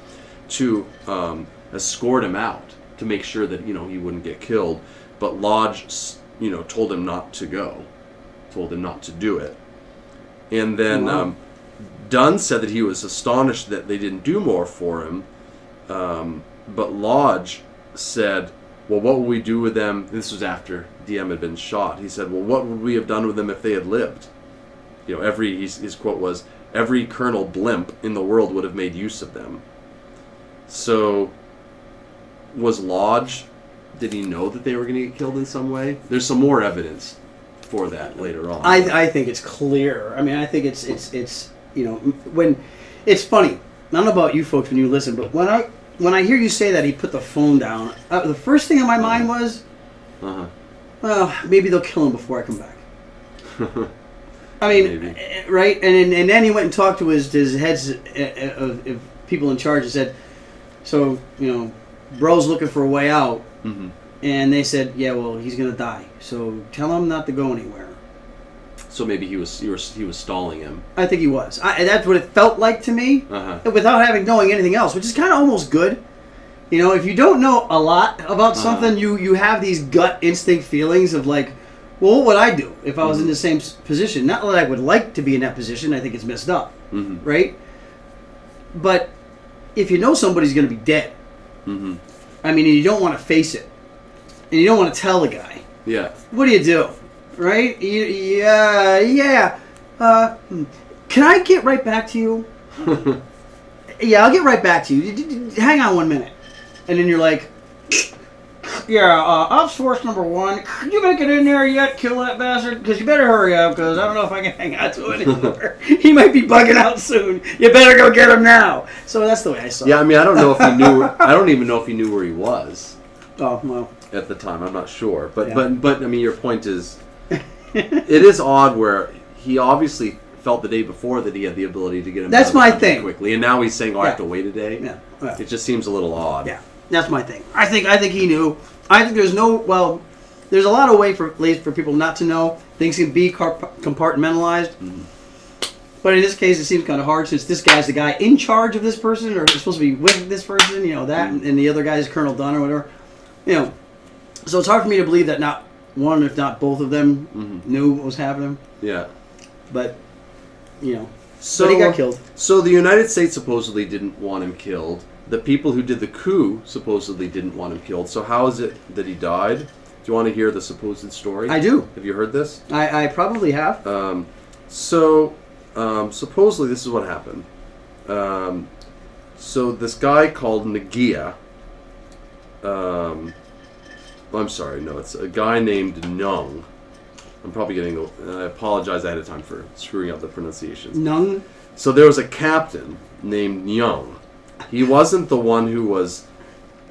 to um, escort him out to make sure that you know he wouldn't get killed. But Lodge, you know, told him not to go, told him not to do it, and then. Wow. Um, Dunn said that he was astonished that they didn't do more for him, um, but Lodge said, "Well, what would we do with them?" This was after Diem had been shot. He said, "Well, what would we have done with them if they had lived?" You know, every his, his quote was, "Every Colonel Blimp in the world would have made use of them." So, was Lodge? Did he know that they were going to get killed in some way? There's some more evidence for that later on. I, I think it's clear. I mean, I think it's it's it's you know when it's funny. I don't know about you folks when you listen, but when I when I hear you say that he put the phone down, uh, the first thing in my mind was, uh-huh. well, maybe they'll kill him before I come back. I mean, Maybe. eh, right? And then, and then he went and talked to his his heads eh, eh, of, of people in charge and said, so you know, bro's looking for a way out, hmm and they said, yeah, well, he's gonna die, so tell him not to go anywhere. So maybe he was he was, he was stalling him. I think he was. I, that's what it felt like to me, Uh-huh. without having knowing anything else, which is kind of almost good. You know, if you don't know a lot about Uh-huh. something, you you have these gut instinct feelings of like, well, what would I do if I was in the same position? Not that I would like to be in that position. I think it's messed up, hmm right? But if you know somebody's going to be dead, hmm I mean, you don't want to face it, and you don't want to tell the guy, Yeah. what do you do? Right? You, yeah, yeah. Uh, Can I get right back to you? yeah, I'll get right back to you. Hang on one minute. And then you're like, yeah, uh, ops force number one, can you make it in there yet? Kill that bastard? Because you better hurry up, because I don't know if I can hang out to it anymore. he might be bugging out soon. You better go get him now. So that's the way I saw Yeah, I mean, I don't know if he knew. I don't even know if he knew where he was Oh, well. at the time. I'm not sure. But Yeah. but but I mean, your point is, it is odd where he obviously felt the day before that he had the ability to get him. That's out of the my country thing. Quickly, and now he's saying, "Oh, I have Yeah. to wait a day." Yeah. yeah. It just seems a little odd. Yeah, that's my thing. I think I think he knew. I think there's no well, there's a lot of way for ways for people not to know. Things can be car- compartmentalized. But in this case, it seems kind of hard since this guy's the guy in charge of this person, or supposed to be with this person. You know that, mm. and the other guy is Colonel Dunn or whatever. You know, so it's hard for me to believe that not one, if not both of them, mm-hmm. knew what was happening. Yeah. But you know, So but he got killed. So the United States supposedly didn't want him killed. The people who did the coup supposedly didn't want him killed. So how is it that he died? Do you want to hear the supposed story? I do. Have you heard this? I, I probably have. Um, so um, supposedly this is what happened. Um, so this guy called Nagia. Um, I'm sorry, no, it's a guy named Nhung. I'm probably getting. the- I apologize ahead of time for screwing up the pronunciations. Nhung. So there was a captain named Young. He wasn't the one who was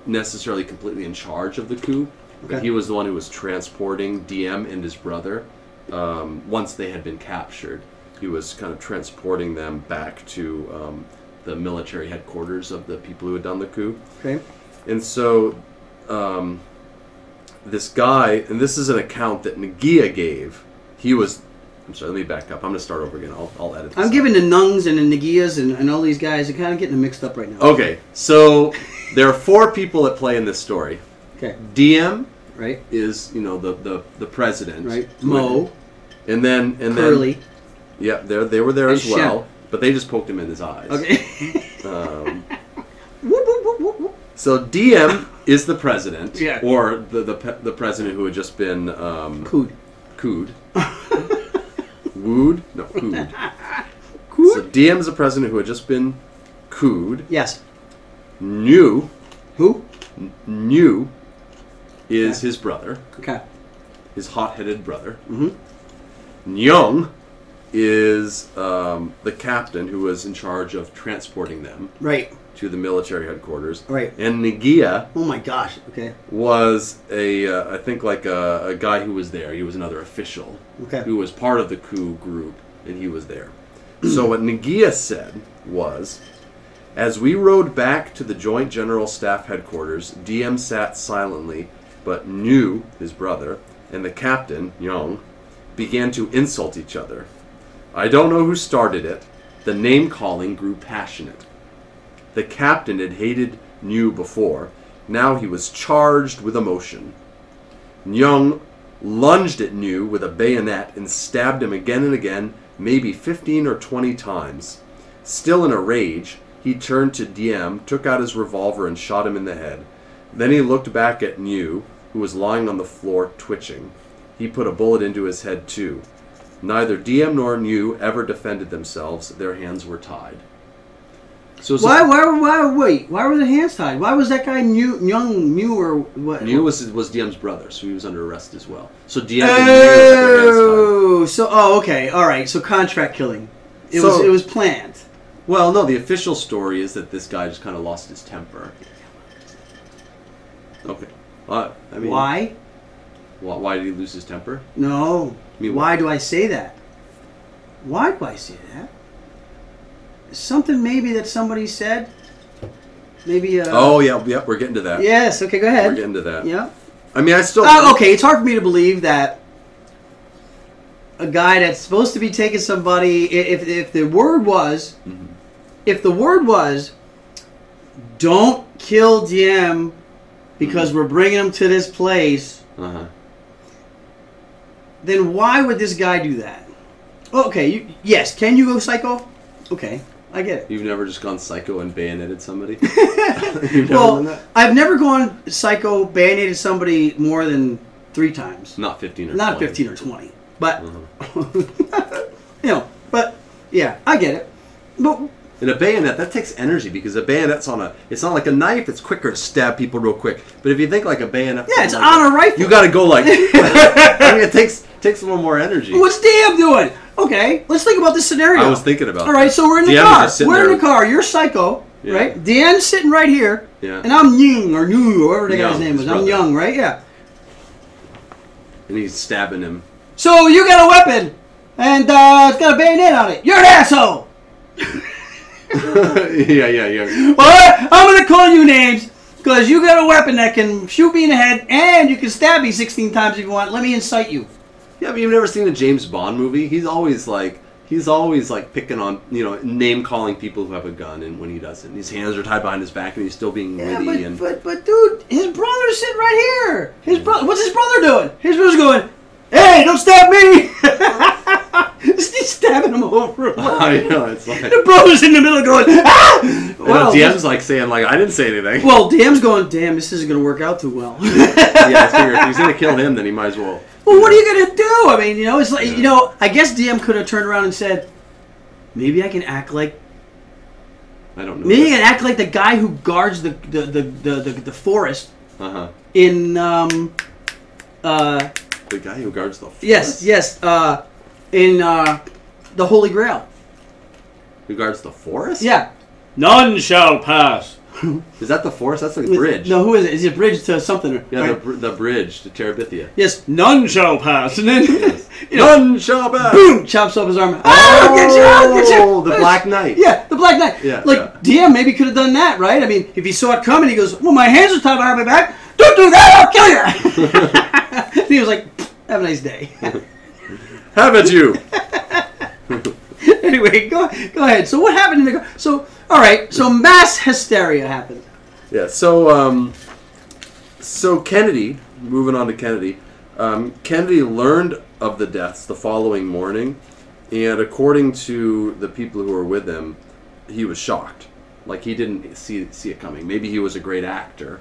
necessarily completely in charge of the coup, but Okay. he was the one who was transporting Diem and his brother. Um, once they had been captured, he was kind of transporting them back to um, the military headquarters of the people who had done the coup. Okay. And so, um, this guy, and this is an account that Nagia gave. He was. I'm sorry. Let me back up. I'm going to start over again. I'll, I'll edit. This I'm out. giving the Nungs and the Nagias and, and all these guys. I'm kind of getting them mixed up right now. Okay, so there are four people at play in this story. Okay. Diem Right. is, you know, the the, the president. Right. Mo. And then and Curly. then yeah, they they were there And as well, but they just poked him in his eyes. Okay. Um, so Diem is the president, Yeah. or the the, the president who had just been um, Cood. cooed. Wooed? No, cooed. Cood? So Diem is the president who had just been cooed. yes. Nhu, Who? Nhu is Yeah. his brother. Okay. his hot-headed brother. Mhm. Nhung is um, the captain who was in charge of transporting them Right. To the military headquarters. Right. And Nagia Oh my gosh. Okay. was a, uh, I think, like a, a guy who was there. He was another official Okay. who was part of the coup group, and he was there. so what Nagia said was, as we rode back to the Joint General Staff headquarters, Diem sat silently, but Nhu his brother, and the captain, Young, began to insult each other. I don't know who started it. The name calling grew passionate. The captain had hated Nhu before. Now he was charged with emotion. Young lunged at Nhu with a bayonet and stabbed him again and again, maybe 15 or 20 times. Still in a rage, he turned to Diem, took out his revolver, and shot him in the head. Then he looked back at Nhu, who was lying on the floor twitching. He put a bullet into his head too. Neither Diem nor Nhu ever defended themselves. Their hands were tied. So it's a- Why? Why? Why? Wait. Why were the hands tied? Why was that guy new, young, new, or what? Nhu was was Diem's brother, so he was under arrest as well. So Diem and Nhu had their hands tied. Oh, so oh, okay, all right. So contract killing. It was it was planned. Well, no, the official story is that this guy just kind of lost his temper. Okay. Uh, I mean, Why? Why, why did he lose his temper? No. I mean, Why do I say that? Why do I say that? Something maybe that somebody said. Maybe. Uh, Oh, yeah, yep, we're getting to that. Yes. Okay. Go ahead. We're getting to that. Yeah. I mean, I still. Oh, okay. It's hard for me to believe that a guy that's supposed to be taking somebody, if, if the word was, Mhm. if the word was, don't kill Diem because we're bringing him to this place. Uh-huh. Then why would this guy do that? Okay. You, yes. Can you go psycho? Okay. I get it. You've never just gone psycho and bayoneted somebody? You've never done Well, that? I've never gone psycho, bayoneted somebody more than three times. Not 15 or Not 20. 15 or 20. But, Uh-huh. you know, but Yeah, I get it. But And a bayonet that takes energy because a bayonet's on a. It's not like a knife. It's quicker to stab people real quick. But if you think like a bayonet, yeah, it's like on that, a rifle. You got to go like. I mean, it takes takes a little more energy. What's Diem doing? Okay, let's think about this scenario. I was thinking about. All right, so we're in the car. We're in the car. You're psycho, Yeah. right? Dan's sitting right here, Yeah. and I'm Ying or Nhu or whatever the guy's name was. I'm. Young, right? Yeah. and he's stabbing him. So you got a weapon, and uh, it's got a bayonet on it. You're an asshole. yeah, yeah, yeah. Well, I'm gonna call you names because you got a weapon that can shoot me in the head, and you can stab me 16 times if you want. Let me incite you. Yeah, but you've never seen a James Bond movie. He's always like. He's always like picking on, you know, name calling people who have a gun, and when he doesn't, his hands are tied behind his back, and he's still being Yeah, witty. but, and but but dude, his brother's sitting right here. His brother, what's his brother doing? His brother's going, "Hey, don't stab me!" He's stabbing him over. I know it's like. The brother's in the middle going, "Ah!" Well, Diem's like saying like I didn't say anything. well, Diem's going, "Damn, this isn't gonna work out too well." yeah, I figure if he's gonna kill him, then he might as well. Well, what are you gonna do? I mean, you know, it's like you know. I guess Diem could have turned around and said, "Maybe I can act like I don't know. maybe I can act like the guy who guards the the the the, the, the forest Uh huh. in um uh The guy who guards the. Forest? yes yes uh in uh the Holy Grail. Who guards the forest? Yeah. None shall pass. Is that the forest? That's the bridge. No, who is it? Is it a bridge to something? Yeah, right? the, br- the bridge to Terabithia. yes, none shall pass, and then you know, None shall pass. boom, chops off his arm. Ah, I'll get you! I'll get you! Oh, the Black Knight. Yeah, the Black Knight. Yeah, like Diem maybe could have done that, right? I mean, if he saw it coming, he goes, "Well, my hands are tied behind my back. Don't do that. I'll kill you." and he was like, "Have a nice day." Have it you. anyway, go go ahead. So what happened in the so all right? So mass hysteria happened. Yeah. So um, so Kennedy. Moving on to Kennedy. Um, Kennedy learned of the deaths the following morning, and according to the people who were with him, he was shocked. Like he didn't see see it coming. Maybe he was a great actor,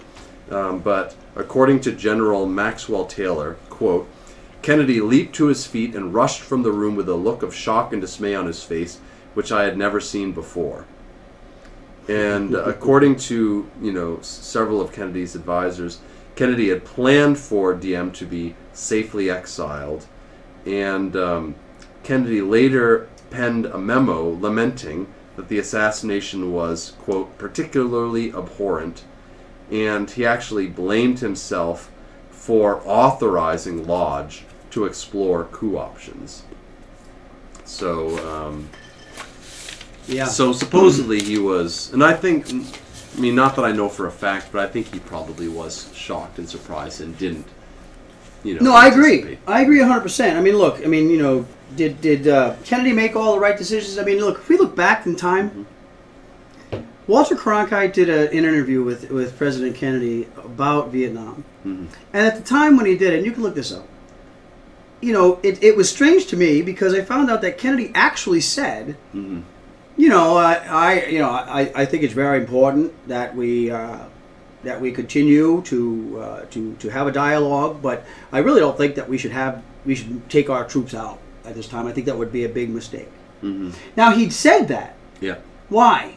um, but according to General Maxwell Taylor, quote. Kennedy leaped to his feet and rushed from the room with a look of shock and dismay on his face, which I had never seen before. And according to you know s- several of Kennedy's advisors, Kennedy had planned for Diem to be safely exiled, and um, Kennedy later penned a memo lamenting that the assassination was quote particularly abhorrent, and he actually blamed himself for authorizing Lodge to explore coup options. So. Um, Yeah. so supposedly he was, and I think, I mean, not that I know for a fact, but I think he probably was shocked and surprised and didn't, you know. No, I agree. I agree 100%. I mean, look, I mean, you know, did did uh, Kennedy make all the right decisions? I mean, look, if we look back in time, Walter Cronkite did a, an interview with, with President Kennedy about Vietnam. Mhm. And at the time when he did it, and you can look this up, you know, it, it was strange to me because I found out that Kennedy actually said, Mhm. you know, I, I you know, I, I think it's very important that we uh, that we continue to uh, to to have a dialogue, but I really don't think that we should have we should take our troops out at this time. I think that would be a big mistake. Mhm. Now he'd said that. Yeah. Why?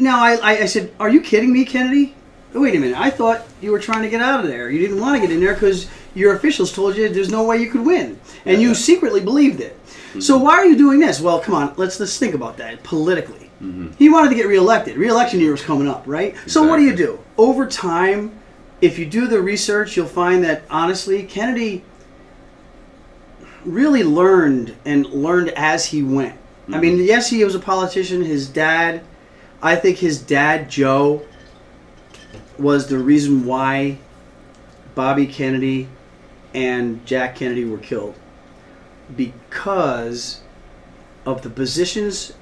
Now I, I, I said, are you kidding me, Kennedy? Wait a minute. I thought you were trying to get out of there. You didn't want to get in there because your officials told you there's no way you could win, and you secretly believed it. So why are you doing this? Well, come on. Let's let's think about that politically. Mhm. He wanted to get reelected. Reelection year was coming up, right? So what do you do? Over time, if you do the research, you'll find that honestly, Kennedy really learned and learned as he went. I mean, yes, he was a politician. His dad, I think his dad, Joe, was the reason why Bobby Kennedy and Jack Kennedy were killed because of the positions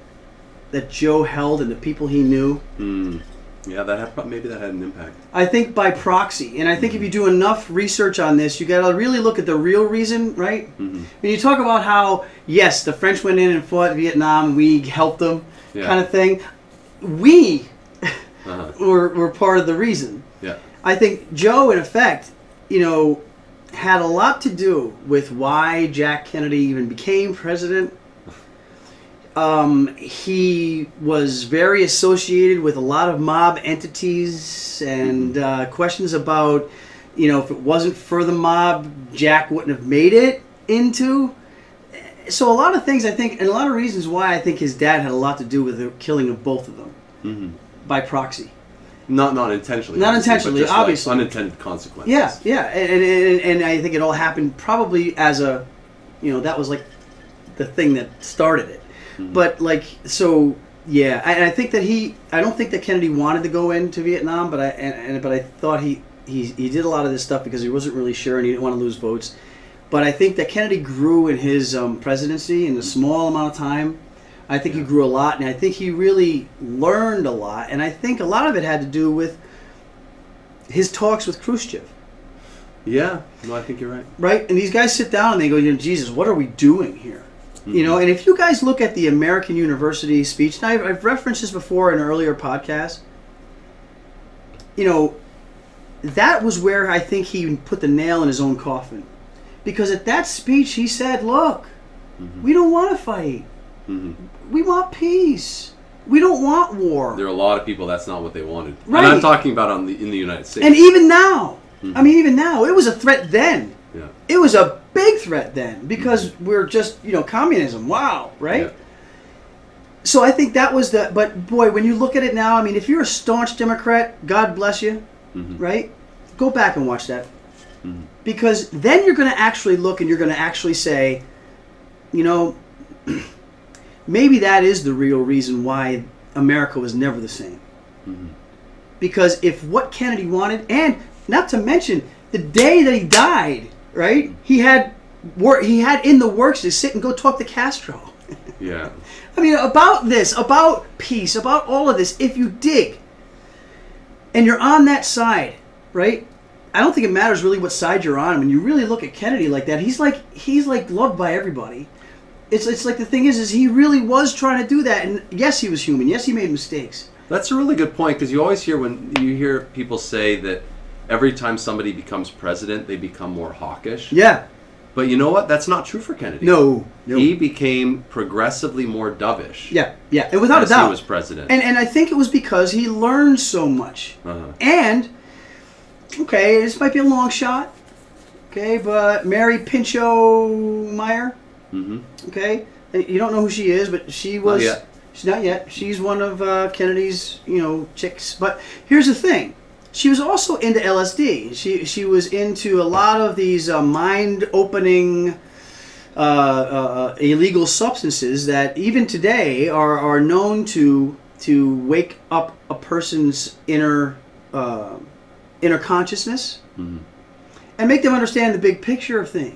that Joe held and the people he knew. Mm. Yeah, that had, maybe that had an impact. I think by proxy, and I think if you do enough research on this, you got to really look at the real reason, right? Mhm. When you talk about how yes, the French went in and fought Vietnam, we helped them, Yeah. kind of thing. We Uh-huh. were, were part of the reason. Yeah. I think Joe, in effect, you know, had a lot to do with why Jack Kennedy even became president. Um, he was very associated with a lot of mob entities and uh, questions about, you know, if it wasn't for the mob, Jack wouldn't have made it into. So a lot of things I think, and a lot of reasons why I think his dad had a lot to do with the killing of both of them hmm by proxy. Not not intentionally. Not intentionally, just, like, obviously. unintended consequences. Yeah, yeah, and, and, and, I think it all happened probably as a, you know, that was like the thing that started it. But like, so yeah, and I think that he, I don't think that Kennedy wanted to go into Vietnam, but I, and, and but I thought he, he, he did a lot of this stuff because he wasn't really sure and he didn't want to lose votes. But I think that Kennedy grew in his um, presidency in a small amount of time. I think he grew a lot, and I think he really learned a lot. And I think a lot of it had to do with his talks with Khrushchev Yeah. No, I think you're right. right? And these guys sit down and they go, you know, Jesus, what are we doing here? You know, and if you guys look at the American University speech, and I've, I've referenced this before in earlier podcasts, you know, that was where I think he put the nail in his own coffin. Because at that speech, he said, look, we don't want to fight. Mhm. We want peace. We don't want war. There are a lot of people that's not what they wanted. Right. And I'm talking about on the in the United States. And even now, I mean, even now, it was a threat then. yeah. It was a big threat then because we're just, you know, communism. Wow, right? Yeah. So I think that was the. But boy, when you look at it now, I mean, if you're a staunch Democrat, God bless you, Mhm. right? Go back and watch that. Because then you're going to actually look and you're going to actually say, you know, maybe that is the real reason why America was never the same. Because if what Kennedy wanted, and not to mention the day that he died, right? He had work. He had in the works to sit and go talk to Castro. Yeah. I mean, about this, about peace, about all of this. If you dig, and you're on that side, right? I don't think it matters really what side you're on. When you really look at Kennedy like that, he's like he's like loved by everybody. It's it's like the thing is, is he really was trying to do that, and yes, he was human. Yes, he made mistakes. That's a really good point because you always hear when you hear people say that every time somebody becomes president, they become more hawkish. Yeah. But you know what? That's not true for Kennedy. No. No. He became progressively more dovish. yeah. Yeah. And without as a doubt. he was president. And and I think it was because he learned so much. uh-huh. And okay, this might be a long shot. Okay, but Mary Pinchot Meyer. Mm-hmm. Okay, you don't know who she is, but she was. yet. She's not yet. She's one of uh, Kennedy's, you know, chicks. But here's the thing: she was also into LSD. She she was into a lot of these uh, mind-opening. Uh, uh, illegal substances that even today are, are known to to wake up a person's inner uh, inner consciousness Mhm. and make them understand the big picture of things.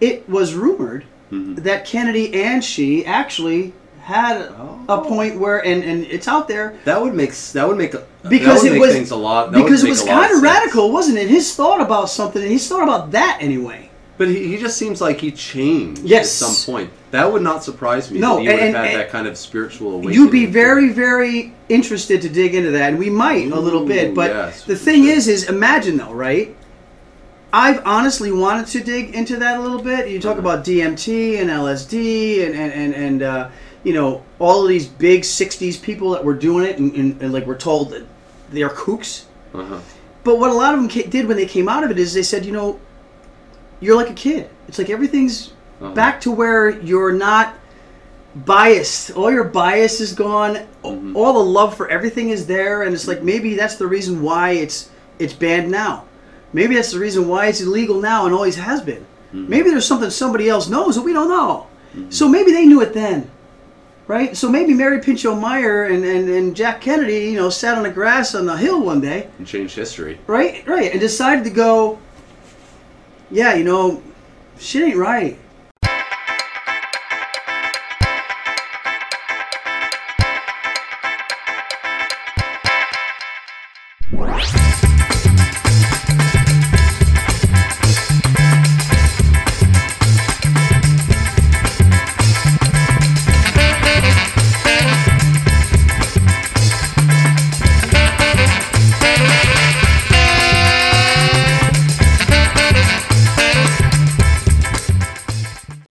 It was rumored Mhm. that Kennedy and she actually had a Oh. point where, and, and it's out there That would make that would make a- because would it make was things a lot. because it was kind of sense. radical, wasn't it? His thought about something, and he's thought about that anyway. But he, he just seems like he changed Yes. at some point. That would not surprise me. No, that he and- would have had and that kind of spiritual awakening. You'd be very, very interested to dig into that, and we might a little bit. But yes, the thing sure. is, is imagine though, right? I've honestly wanted to dig into that a little bit. You talk Uh-huh. about DMT and LSD and and and, and uh, you know all of these big '60s people that were doing it, and, and, and like we're told that they're kooks. Uh-huh. But what a lot of them ca- did when they came out of it is they said, you know, you're like a kid. It's like everything's Uh-huh. back to where you're not biased. All your bias is gone. Mhm. All the love for everything is there, and it's like maybe that's the reason why it's it's banned now. Maybe that's the reason why it's illegal now and always has been. Maybe there's something somebody else knows that we don't know. So maybe they knew it then. Right? So maybe Mary Pinchot Meyer and, and, and Jack Kennedy, you know, sat on the grass on the hill one day And changed history. right right and decided to go yeah you know shit ain't right